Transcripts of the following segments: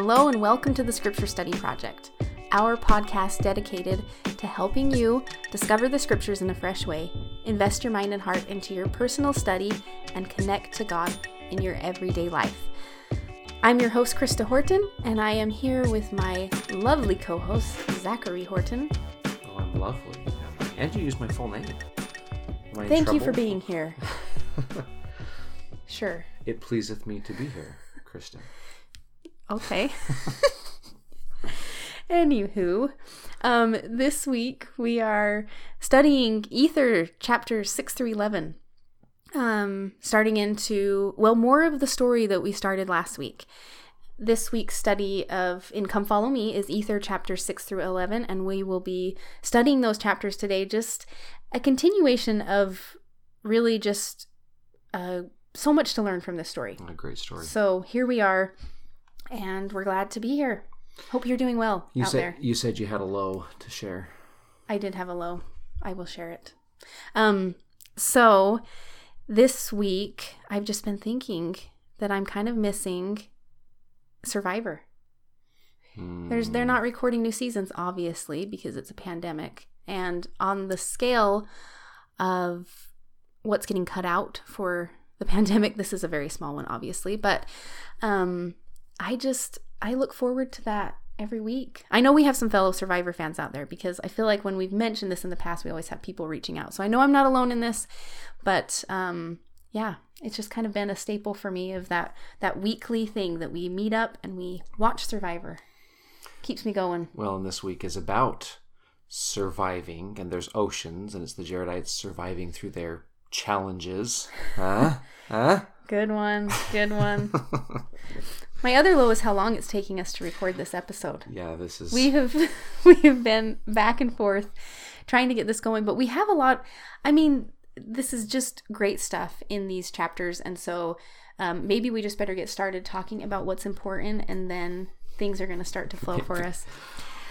Hello, and welcome to the Scripture Study Project, our podcast dedicated to helping you discover the Scriptures in a fresh way, invest your mind and heart into your personal study, and connect to God in your everyday life. I'm your host, Krista Horton, and I am here with my lovely co host, Zachary Horton. Oh, I'm lovely. And you use my full name. Am I in Thank you for being here. Sure. It pleaseth me to be here, Kristen. Okay. Anywho, um, this week we are studying Ether chapter 6 through 11. Um, starting into, well, more of the story that we started last week. This week's study of In Come Follow Me is Ether chapter 6 through 11, and we will be studying those chapters today. Just a continuation of really just uh, so much to learn from this story. What a great story. So here we are, and we're glad to be here. Hope you're doing well You out said there. you said you had a low to share. I did have a low. I will share it. Um, so this week I've just been thinking that I'm kind of missing Survivor. There's they're not recording new seasons, obviously, because it's a pandemic. And on the scale of what's getting cut out for the pandemic, this is a very small one, obviously. But um, I just I look forward to that every week. I know we have some fellow Survivor fans out there because I feel like when we've mentioned this in the past, we always have people reaching out. So I know I'm not alone in this, but um, yeah, it's just kind of been a staple for me of that that weekly thing that we meet up and we watch Survivor. Keeps me going. Well, and this week is about surviving, and there's oceans, and it's the Jaredites surviving through their challenges. Huh? huh? Good one. Good one. My other low is how long it's taking us to record this episode. Yeah, this is. We have we have been back and forth trying to get this going, but we have a lot. I mean, this is just great stuff in these chapters, and so um, maybe we just better get started talking about what's important, and then things are going to start to flow for us.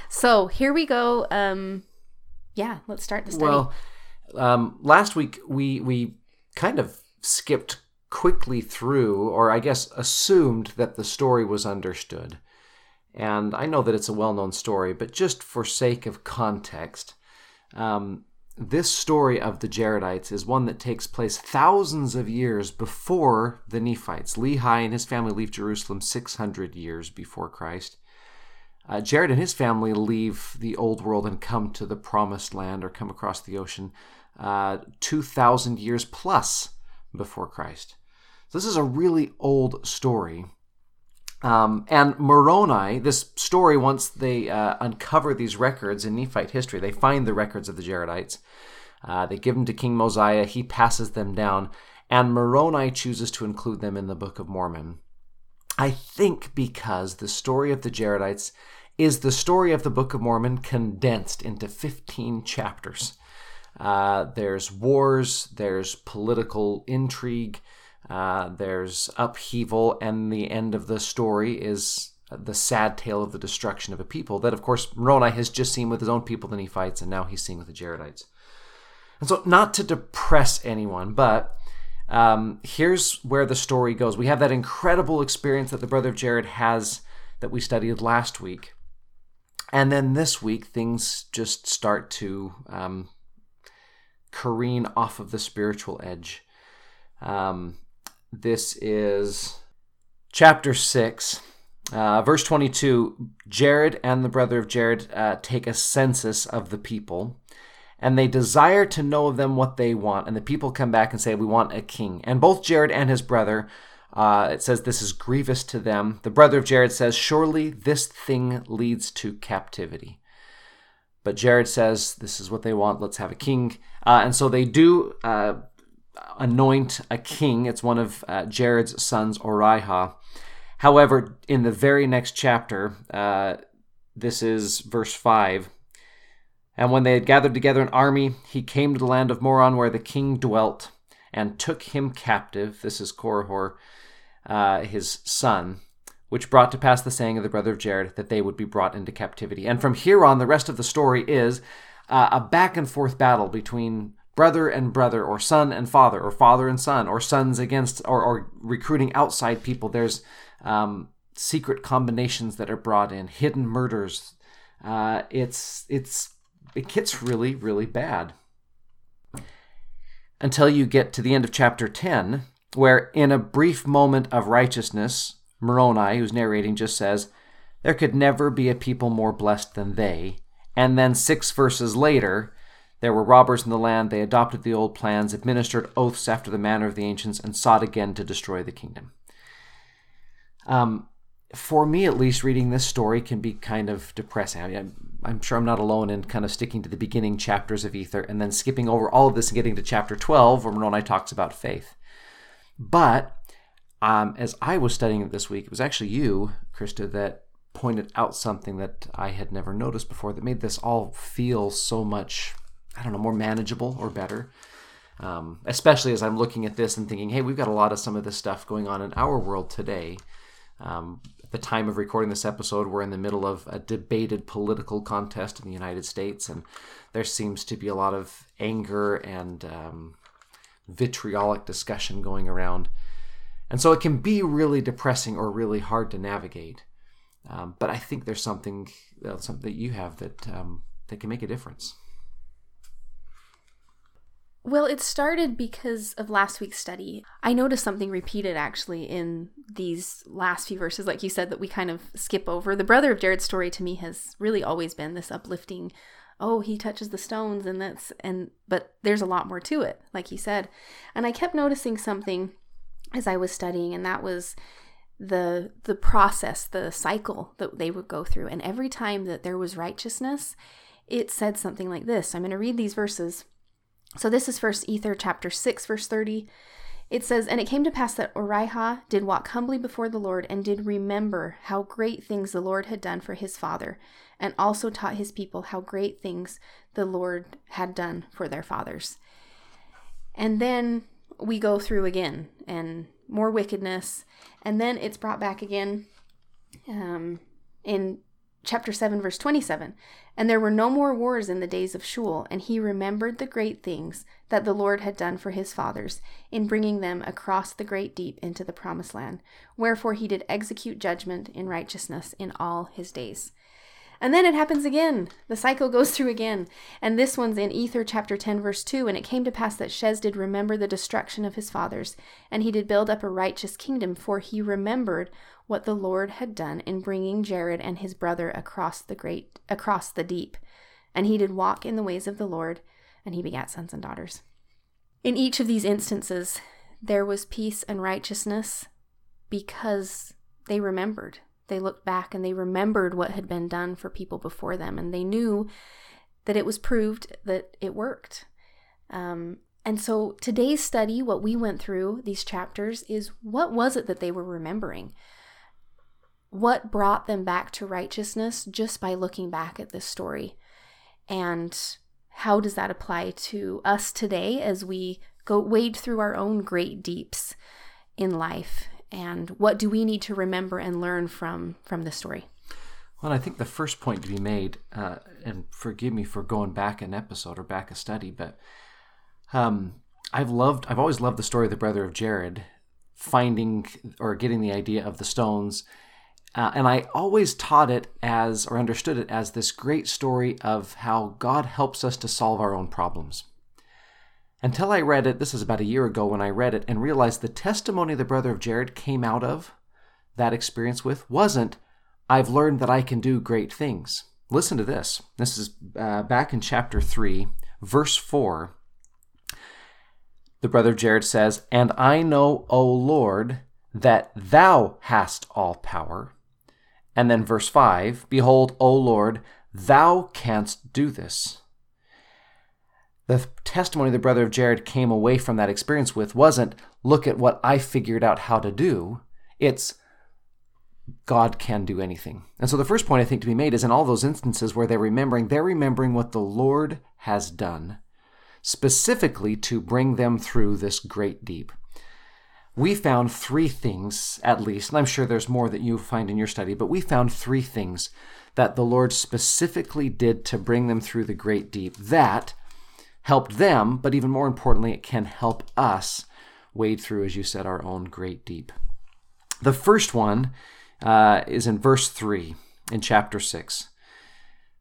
So here we go. Um, yeah, let's start the study. Well, um, last week we we kind of skipped quickly through, or I guess assumed that the story was understood. And I know that it's a well-known story, but just for sake of context, um, this story of the Jaredites is one that takes place thousands of years before the Nephites. Lehi and his family leave Jerusalem 600 years before Christ. Uh, Jared and his family leave the old world and come to the promised land or come across the ocean uh, 2,000 years plus before Christ. So this is a really old story. Um, and Moroni, this story, once they uh, uncover these records in Nephite history, they find the records of the Jaredites. Uh, they give them to King Mosiah. He passes them down. And Moroni chooses to include them in the Book of Mormon. I think because the story of the Jaredites is the story of the Book of Mormon condensed into 15 chapters. Uh, there's wars, there's political intrigue, uh, there's upheaval, and the end of the story is the sad tale of the destruction of a people that, of course, Moroni has just seen with his own people, the Nephites, and now he's seeing with the Jaredites. And so, not to depress anyone, but um, here's where the story goes. We have that incredible experience that the brother of Jared has that we studied last week. And then this week, things just start to um, careen off of the spiritual edge. Um, this is chapter 6, uh, verse 22. Jared and the brother of Jared uh, take a census of the people and they desire to know of them what they want. And the people come back and say, We want a king. And both Jared and his brother, uh, it says this is grievous to them. The brother of Jared says, Surely this thing leads to captivity. But Jared says, This is what they want. Let's have a king. Uh, and so they do uh, anoint a king. It's one of uh, Jared's sons, Orihah. However, in the very next chapter, uh, this is verse 5. And when they had gathered together an army, he came to the land of Moron where the king dwelt and took him captive. This is Corihor, uh, his son, which brought to pass the saying of the brother of Jared that they would be brought into captivity. And from here on, the rest of the story is uh, a back and forth battle between brother and brother, or son and father, or father and son, or sons against, or, or recruiting outside people. There's um, secret combinations that are brought in, hidden murders. Uh, it's it's it gets really really bad until you get to the end of chapter 10 where in a brief moment of righteousness moroni who's narrating just says there could never be a people more blessed than they and then six verses later there were robbers in the land they adopted the old plans administered oaths after the manner of the ancients and sought again to destroy the kingdom um, for me at least, reading this story can be kind of depressing. I mean, I'm, I'm, sure I'm not alone in kind of sticking to the beginning chapters of Ether and then skipping over all of this and getting to chapter 12 where Moroni talks about faith. But um, as I was studying it this week, it was actually you, Krista, that pointed out something that I had never noticed before that made this all feel so much, I don't know, more manageable or better. Um, especially as I'm looking at this and thinking, hey, we've got a lot of some of this stuff going on in our world today. Um, at the time of recording this episode, we're in the middle of a debated political contest in the United States, and there seems to be a lot of anger and um, vitriolic discussion going around. And so it can be really depressing or really hard to navigate. Um, but I think there's something, uh, something that you have that um, that can make a difference. Well, it started because of last week's study. I noticed something repeated actually in these last few verses, like you said, that we kind of skip over. The brother of Jared's story to me has really always been this uplifting, oh, he touches the stones and that's, and, but there's a lot more to it, like he said. And I kept noticing something as I was studying, and that was the the process the cycle that they would go through and every time that there was righteousness it said something like this i'm going to read these verses so this is First Ether chapter 6 verse 30. It says, And it came to pass that Orihah did walk humbly before the Lord, and did remember how great things the Lord had done for his father, and also taught his people how great things the Lord had done for their fathers. And then we go through again, and more wickedness, and then it's brought back again um, in chapter 7 verse 27 and there were no more wars in the days of Shule and he remembered the great things that the Lord had done for his fathers in bringing them across the great deep into the promised land wherefore he did execute judgment in righteousness in all his days and then it happens again. The cycle goes through again. And this one's in Ether chapter 10, verse 2. And it came to pass that Shez did remember the destruction of his fathers, and he did build up a righteous kingdom, for he remembered what the Lord had done in bringing Jared and his brother across the great across the deep. And he did walk in the ways of the Lord, and he begat sons and daughters. In each of these instances, there was peace and righteousness because they remembered. They looked back and they remembered what had been done for people before them, and they knew that it was proved that it worked. Um, and so today's study, what we went through, these chapters, is what was it that they were remembering? what brought them back to righteousness just by looking back at this story. And how does that apply to us today as we go wade through our own great deeps in life? And what do we need to remember and learn from from this story? Well, I think the first point to be made, uh, and forgive me for going back an episode or back a study, but um, I've loved, I've always loved the story of the brother of Jared finding or getting the idea of the stones uh, and I always taught it as, or understood it as, this great story of how God helps us to solve our own problems. Until I read it, this is about a year ago when I read it, and realized the testimony the brother of Jared came out of that experience with wasn't, I've learned that I can do great things. Listen to this. This is uh, back in chapter 3, verse 4. The brother of Jared says, And I know, O Lord, that thou hast all power and then verse 5 Behold, O Lord, thou canst do this. The testimony the brother of Jared came away from that experience with wasn't, look at what I figured out how to do. It's, God can do anything. And so the first point I think to be made is in all those instances where they're remembering, they're remembering what the Lord has done, specifically to bring them through this great deep we found three things, at least, and I'm sure there's more that you find in your study, but we found three things that the Lord specifically did to bring them through the great deep that helped them, but even more importantly, it can help us wade through, as you said, our own great deep. The first one uh, is in verse 3 in chapter 6.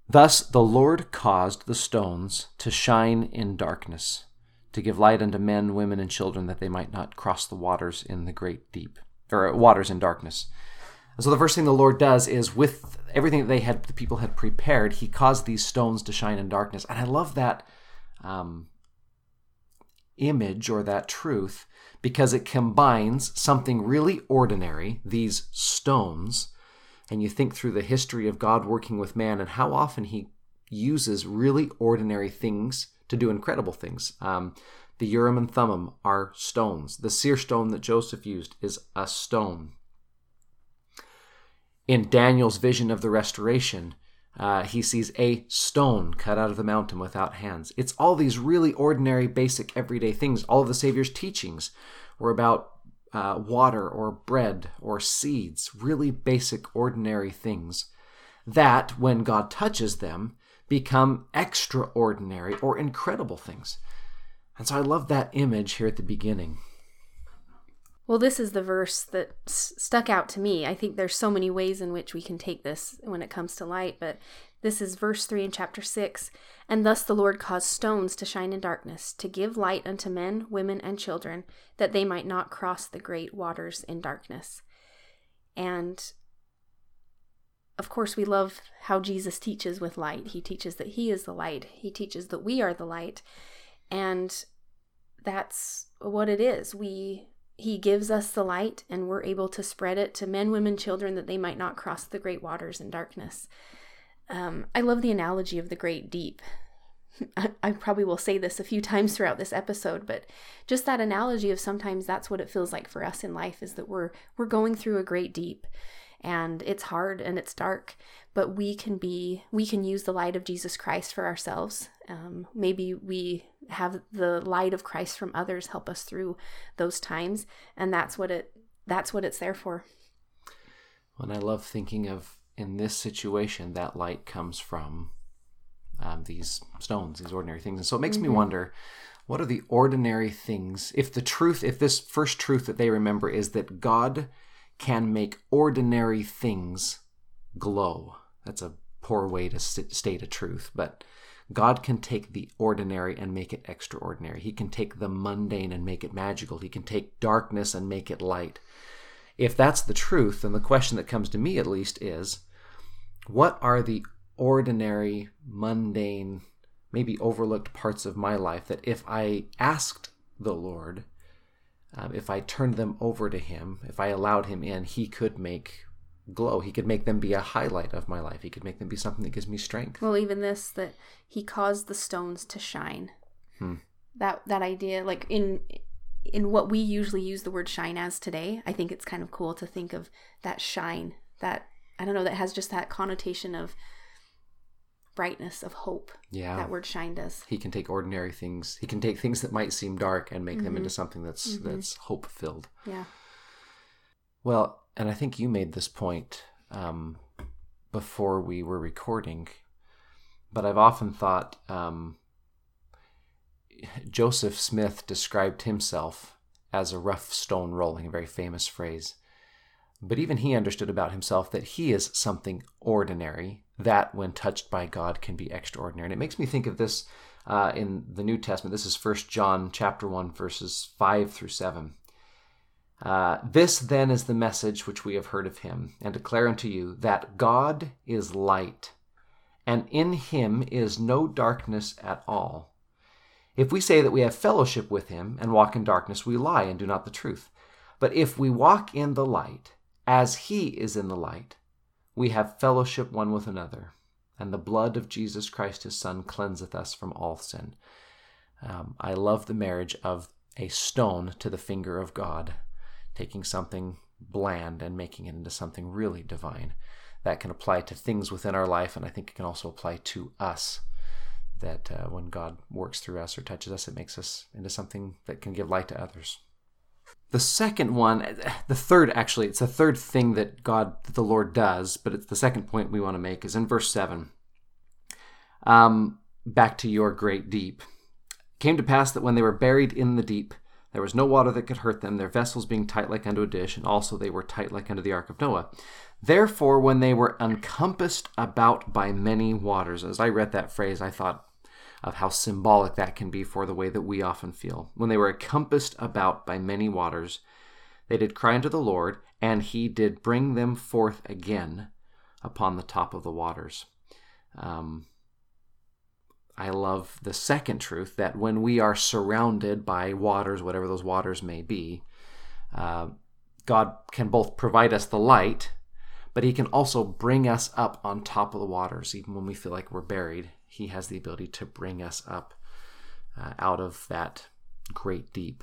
Thus the Lord caused the stones to shine in darkness, to give light unto men, women, and children, that they might not cross the waters in the great deep, or waters in darkness. And so the first thing the Lord does is with everything that they had, the people had prepared, He caused these stones to shine in darkness. And I love that um, image or that truth because it combines something really ordinary, these stones, and you think through the history of God working with man and how often He uses really ordinary things to do incredible things. Um, the Urim and Thummim are stones. The seer stone that Joseph used is a stone. In Daniel's vision of the restoration, uh, he sees a stone cut out of the mountain without hands. It's all these really ordinary, basic, everyday things. All of the Savior's teachings were about uh, water or bread or seeds, really basic, ordinary things that, when God touches them, become extraordinary or incredible things. And so I love that image here at the beginning. Well, this is the verse that s- stuck out to me. I think there's so many ways in which we can take this when it comes to light, but this is verse 3 in chapter 6. And thus the Lord caused stones to shine in darkness, to give light unto men, women, and children, that they might not cross the great waters in darkness. And of course, we love how Jesus teaches with light. He teaches that He is the light, He teaches that we are the light. And that's what it is. We he gives us the light and we're able to spread it to men, women, children that they might not cross the great waters in darkness. Um, I love the analogy of the great deep. I, I probably will say this a few times throughout this episode, but just that analogy of sometimes that's what it feels like for us in life is that we're we're going through a great deep and it's hard and it's dark but we can be we can use the light of jesus christ for ourselves um, maybe we have the light of christ from others help us through those times and that's what it that's what it's there for and i love thinking of in this situation that light comes from um, these stones these ordinary things and so it makes mm-hmm. me wonder what are the ordinary things if the truth if this first truth that they remember is that god can make ordinary things glow. That's a poor way to state a truth, but God can take the ordinary and make it extraordinary. He can take the mundane and make it magical. He can take darkness and make it light. If that's the truth, then the question that comes to me at least is what are the ordinary, mundane, maybe overlooked parts of my life that if I asked the Lord, um, if I turned them over to him, if I allowed him in, he could make glow. He could make them be a highlight of my life. He could make them be something that gives me strength. Well, even this that he caused the stones to shine. Hmm. That that idea, like in in what we usually use the word shine as today, I think it's kind of cool to think of that shine. That I don't know, that has just that connotation of brightness of hope. Yeah. That word shine does. He can take ordinary things. He can take things that might seem dark and make mm-hmm. them into something that's mm-hmm. that's hope filled. Yeah. Well, and I think you made this point um, before we were recording, but I've often thought um, Joseph Smith described himself as a rough stone rolling, a very famous phrase. But even he understood about himself that he is something ordinary that, when touched by God, can be extraordinary. And it makes me think of this uh, in the New Testament. This is First John chapter 1, verses 5 through 7. Uh, this then is the message which we have heard of him, and declare unto you that God is light, and in him is no darkness at all. If we say that we have fellowship with him and walk in darkness, we lie and do not the truth. But if we walk in the light, as he is in the light, we have fellowship one with another, and the blood of Jesus Christ his Son cleanseth us from all sin. Um, I love the marriage of a stone to the finger of God, taking something bland and making it into something really divine. That can apply to things within our life, and I think it can also apply to us. That uh, when God works through us or touches us, it makes us into something that can give light to others. The second one, the third actually, it's the third thing that God, that the Lord does, but it's the second point we want to make is in verse 7. Um, back to your great deep. Came to pass that when they were buried in the deep, There was no water that could hurt them, their vessels being tight like unto a dish, and also they were tight like unto the ark of Noah. Therefore, when they were encompassed about by many waters, as I read that phrase, I thought of how symbolic that can be for the way that we often feel. When they were encompassed about by many waters, they did cry unto the Lord, and he did bring them forth again upon the top of the waters. Um, I love the second truth that when we are surrounded by waters, whatever those waters may be, uh, God can both provide us the light, but He can also bring us up on top of the waters, even when we feel like we're buried. He has the ability to bring us up uh, out of that great deep.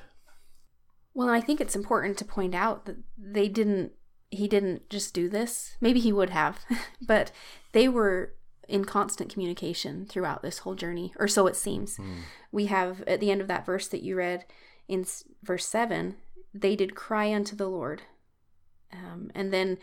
Well, I think it's important to point out that they didn't, he didn't just do this. Maybe he would have, but they were in constant communication throughout this whole journey, or so it seems. Mm. We have at the end of that verse that you read in verse 7, they did cry unto the Lord. Um, and then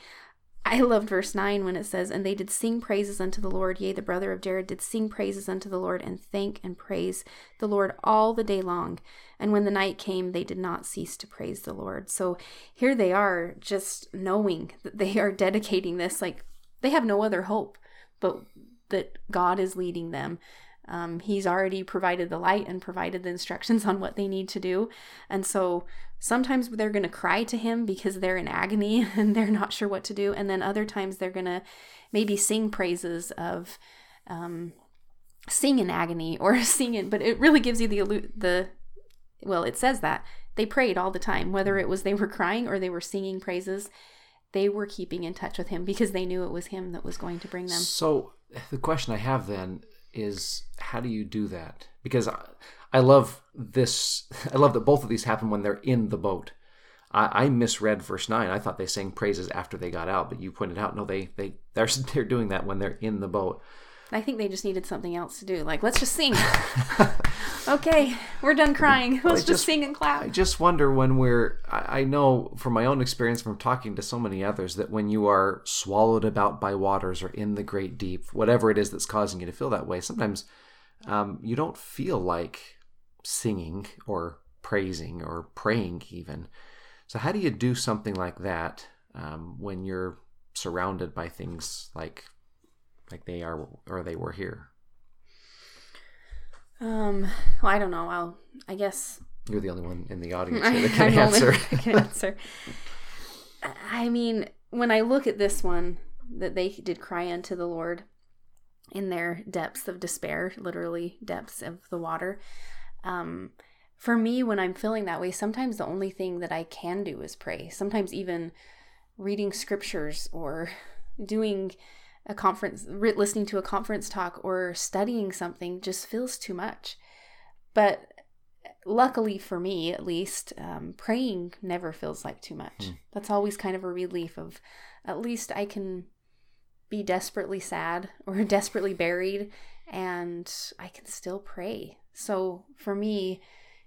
I loved verse 9 when it says, And they did sing praises unto the Lord. Yea, the brother of Jared did sing praises unto the Lord, and thank and praise the Lord all the day long. And when the night came, they did not cease to praise the Lord. So here they are, just knowing that they are dedicating this, like they have no other hope but that God is leading them. Um, he's already provided the light and provided the instructions on what they need to do. And so sometimes they're going to cry to him because they're in agony and they're not sure what to do. And then other times they're going to maybe sing praises of, um, sing in agony or sing it, but it really gives you the, the, well, it says that they prayed all the time, whether it was they were crying or they were singing praises they were keeping in touch with him because they knew it was him that was going to bring them. So the question I have then is how do you do that? Because I, I love this. I love that both of these happen when they're in the boat. I, I, misread verse nine. I thought they sang praises after they got out, but you pointed out no, they they they're they're doing that when they're in the boat. I think they just needed something else to do. Like, let's just sing. okay, we're done crying. Let's just, just, sing and clap. I just wonder when we're. I, I know from my own experience from talking to so many others that when you are swallowed about by waters or in the great deep, whatever it is that's causing you to feel that way, sometimes um, you don't feel like singing or praising or praying even. So, how do you do something like that um, when you're surrounded by things like like they are or they were here? Um, well, I don't know. I'll, I guess you're the only one in the audience that can answer. can answer. I mean, when I look at this one, that they did cry unto the Lord in their depths of despair, literally depths of the water. Um, for me, when I'm feeling that way, sometimes the only thing that I can do is pray. Sometimes even reading scriptures or doing a conference, listening to a conference talk or studying something just feels too much. But luckily for me, at least, um, praying never feels like too much. Mm. That's always kind of a relief of at least I can be desperately sad or desperately buried and I can still pray. So for me,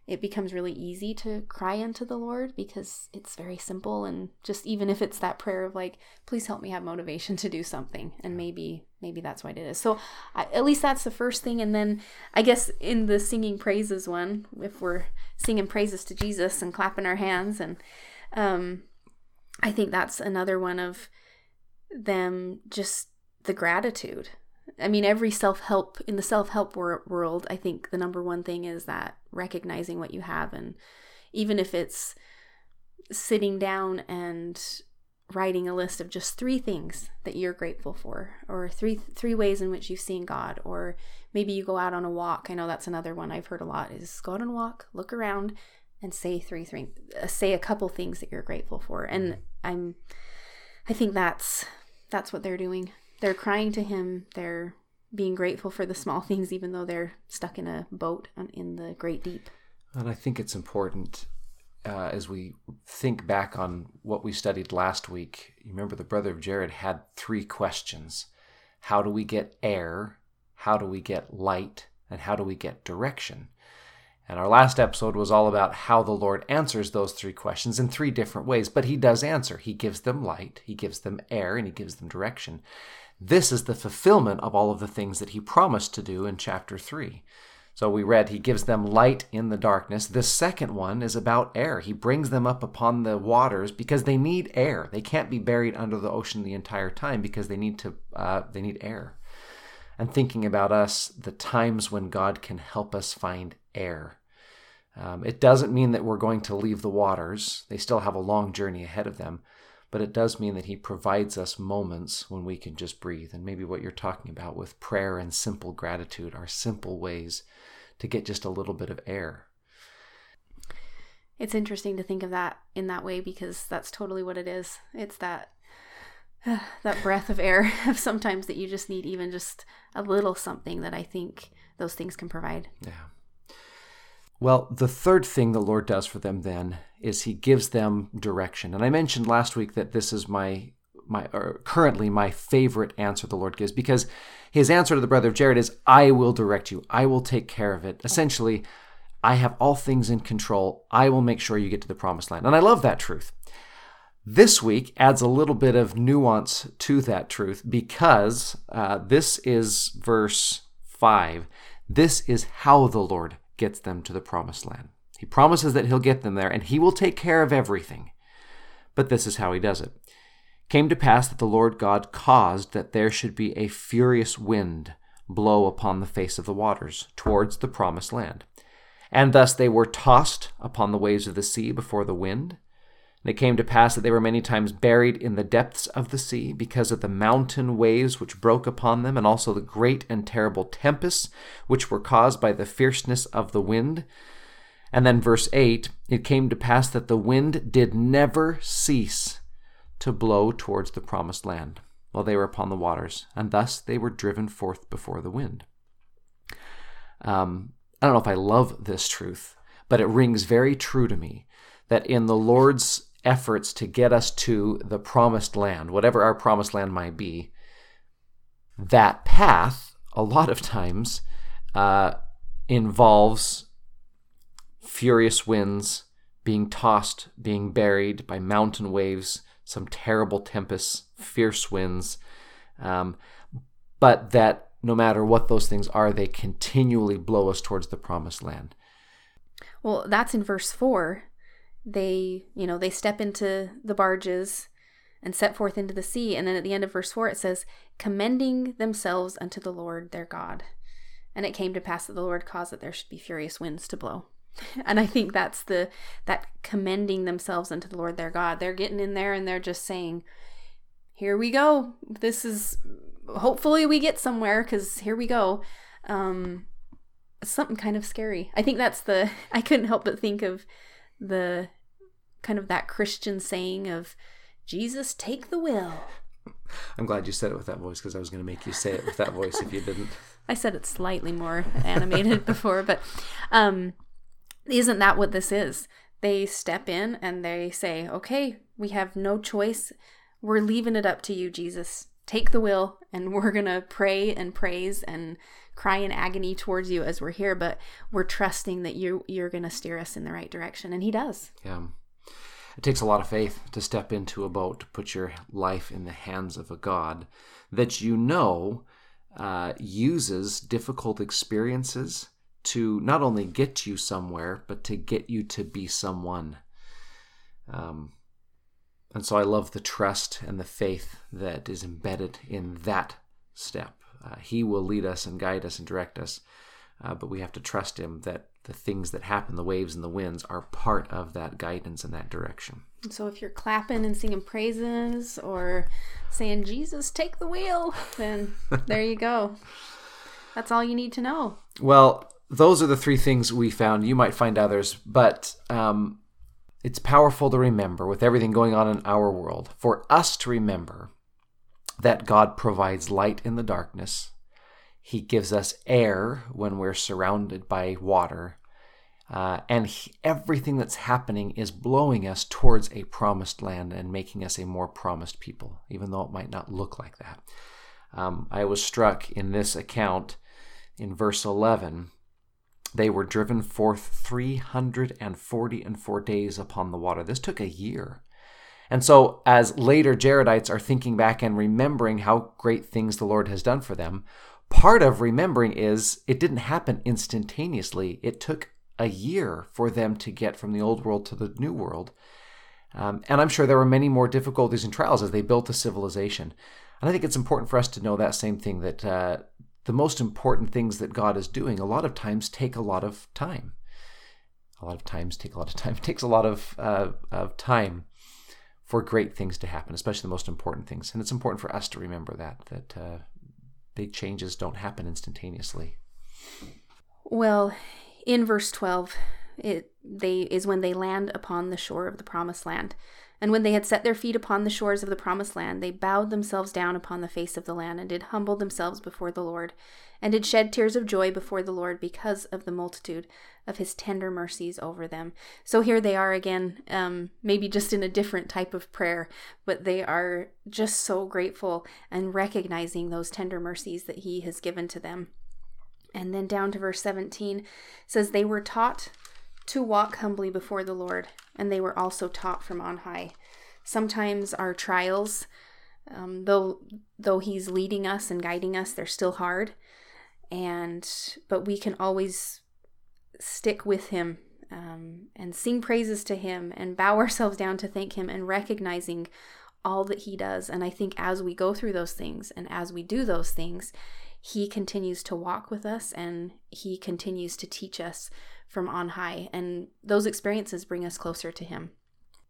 it becomes really easy to cry unto the Lord because it's very simple. And just even if it's that prayer of like please help me have motivation to do something and maybe maybe that's what it is. So I, at least that's the first thing. And then I guess in the singing praises one if we're singing praises to Jesus and clapping our hands and um I think that's another one of them just the gratitude I mean, every self help in the self help wor- world, I think the number one thing is that recognizing what you have. And even if it's sitting down and writing a list of just three things that you're grateful for or three three ways in which you've seen God or maybe you go out on a walk I know that's another one I've heard a lot is go out on a walk look around and say three three uh, say a couple things that you're grateful for and I'm I think that's that's what they're doing they're crying to him. They're being grateful for the small things, even though they're stuck in a boat in the great deep. And I think it's important uh, as we think back on what we studied last week. You remember the brother of Jared had three questions How do we get air? How do we get light? And how do we get direction? And our last episode was all about how the Lord answers those three questions in three different ways. But He does answer. He gives them light, He gives them air, and He gives them direction. This is the fulfillment of all of the things that he promised to do in chapter 3. So we read, He gives them light in the darkness. The second one is about air. He brings them up upon the waters because they need air. They can't be buried under the ocean the entire time because they need to. Uh, they need air. And thinking about us, the times when God can help us find air. Um, it doesn't mean that we're going to leave the waters. They still have a long journey ahead of them but it does mean that he provides us moments when we can just breathe. And maybe what you're talking about with prayer and simple gratitude are simple ways to get just a little bit of air. It's interesting to think of that in that way because that's totally what it is. It's that uh, that breath of air of sometimes that you just need even just a little something that I think those things can provide. Yeah. Well, the third thing the Lord does for them then is he gives them direction. And I mentioned last week that this is my my currently my favorite answer the Lord gives because his answer to the brother of Jared is I will direct you. I will take care of it. Essentially, I have all things in control. I will make sure you get to the promised land. And I love that truth. This week adds a little bit of nuance to that truth because uh, this is verse 5. This is how the Lord gets them to the promised land. He promises that he'll get them there and he will take care of everything. But this is how he does it. Came to pass that the Lord God caused that there should be a furious wind blow upon the face of the waters towards the promised land. And thus they were tossed upon the waves of the sea before the wind. And it came to pass that they were many times buried in the depths of the sea because of the mountain waves which broke upon them, and also the great and terrible tempests which were caused by the fierceness of the wind. And then verse 8 it came to pass that the wind did never cease to blow towards the promised land while they were upon the waters, and thus they were driven forth before the wind. Um, I don't know if I love this truth, but it rings very true to me that in the Lord's efforts to get us to the promised land, whatever our promised land might be, that path, a lot of times, uh, involves furious winds, being tossed, being buried by mountain waves, some terrible tempests, fierce winds. Um, but that no matter what those things are, they continually blow us towards the promised land. Well, that's in verse 4. They, you know, they step into the barges and set forth into the sea. And then at the end of verse 4, it says, commending themselves unto the Lord their God. And it came to pass that the Lord caused that there should be furious winds to blow. and I think that's the that commending themselves unto the Lord their God. They're getting in there and they're just saying, "Here we go. This is hopefully we get somewhere because here we go." Um, something kind of scary. I think that's the. I couldn't help but think of the kind of that Christian saying of Jesus, take the wheel. I'm glad you said it with that voice because I was going to make you say it with that voice if you didn't. I said it slightly more animated before, but um, isn't that what this is? They step in and they say, okay, we have no choice. We're leaving it up to you, Jesus. Take the wheel, and we're going to pray and praise and cry in agony towards you as we're here, but we're trusting that you, you're going to steer us in the right direction. And He does. Yeah. It takes a lot of faith to step into a boat, to put your life in the hands of a God that you know uh, uses difficult experiences to not only get you somewhere, but to get you to be someone. Um, and so I love the trust and the faith that is embedded in that step. Uh, he will lead us and guide us and direct us, uh, but we have to trust Him that the things that happen, the waves and the winds, are part of that guidance and that direction. So if you're clapping and singing praises or saying, Jesus, take the wheel, then there you go. That's all you need to know. Well, those are the three things we found. You might find others, but um, it's powerful to remember with everything going on in our world for us to remember that God provides light in the darkness. He gives us air when we're surrounded by water. Uh, and he, everything that's happening is blowing us towards a promised land and making us a more promised people, even though it might not look like that. Um, I was struck in this account in verse 11 they were driven forth 340 and four days upon the water. This took a year. And so, as later Jaredites are thinking back and remembering how great things the Lord has done for them, part of remembering is it didn't happen instantaneously. It took a year for them to get from the old world to the new world. Um, and I'm sure there were many more difficulties and trials as they built the civilization. And I think it's important for us to know that same thing that uh, the most important things that God is doing a lot of times take a lot of time. A lot of times take a lot of time. It takes a lot of, uh, of time for great things to happen, especially the most important things. And it's important for us to remember that, that uh, big changes don't happen instantaneously. Well, in verse 12, it they is when they land upon the shore of the promised land. And when they had set their feet upon the shores of the promised land, they bowed themselves down upon the face of the land, and did humble themselves before the Lord, and did shed tears of joy before the Lord because of the multitude of his tender mercies over them. So here they are again, um, maybe just in a different type of prayer, but they are just so grateful and recognizing those tender mercies that he has given to them. And then down to verse 17 says, They were taught to walk humbly before the Lord, and they were also taught from on high. Sometimes our trials, um, though though He's leading us and guiding us, they're still hard, and but we can always stick with Him um, and sing praises to Him and bow ourselves down to thank Him and recognizing all that He does. And I think as we go through those things and as we do those things, He continues to walk with us and He continues to teach us from on high, and those experiences bring us closer to Him.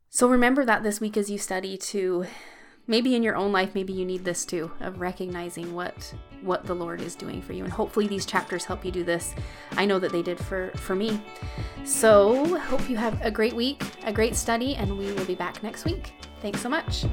So remember that this week as you study to maybe in your own life maybe you need this too of recognizing what what the lord is doing for you. And hopefully these chapters help you do this. I know that they did for for me. So hope you have a great week a great study and we will be back next week. Thanks so much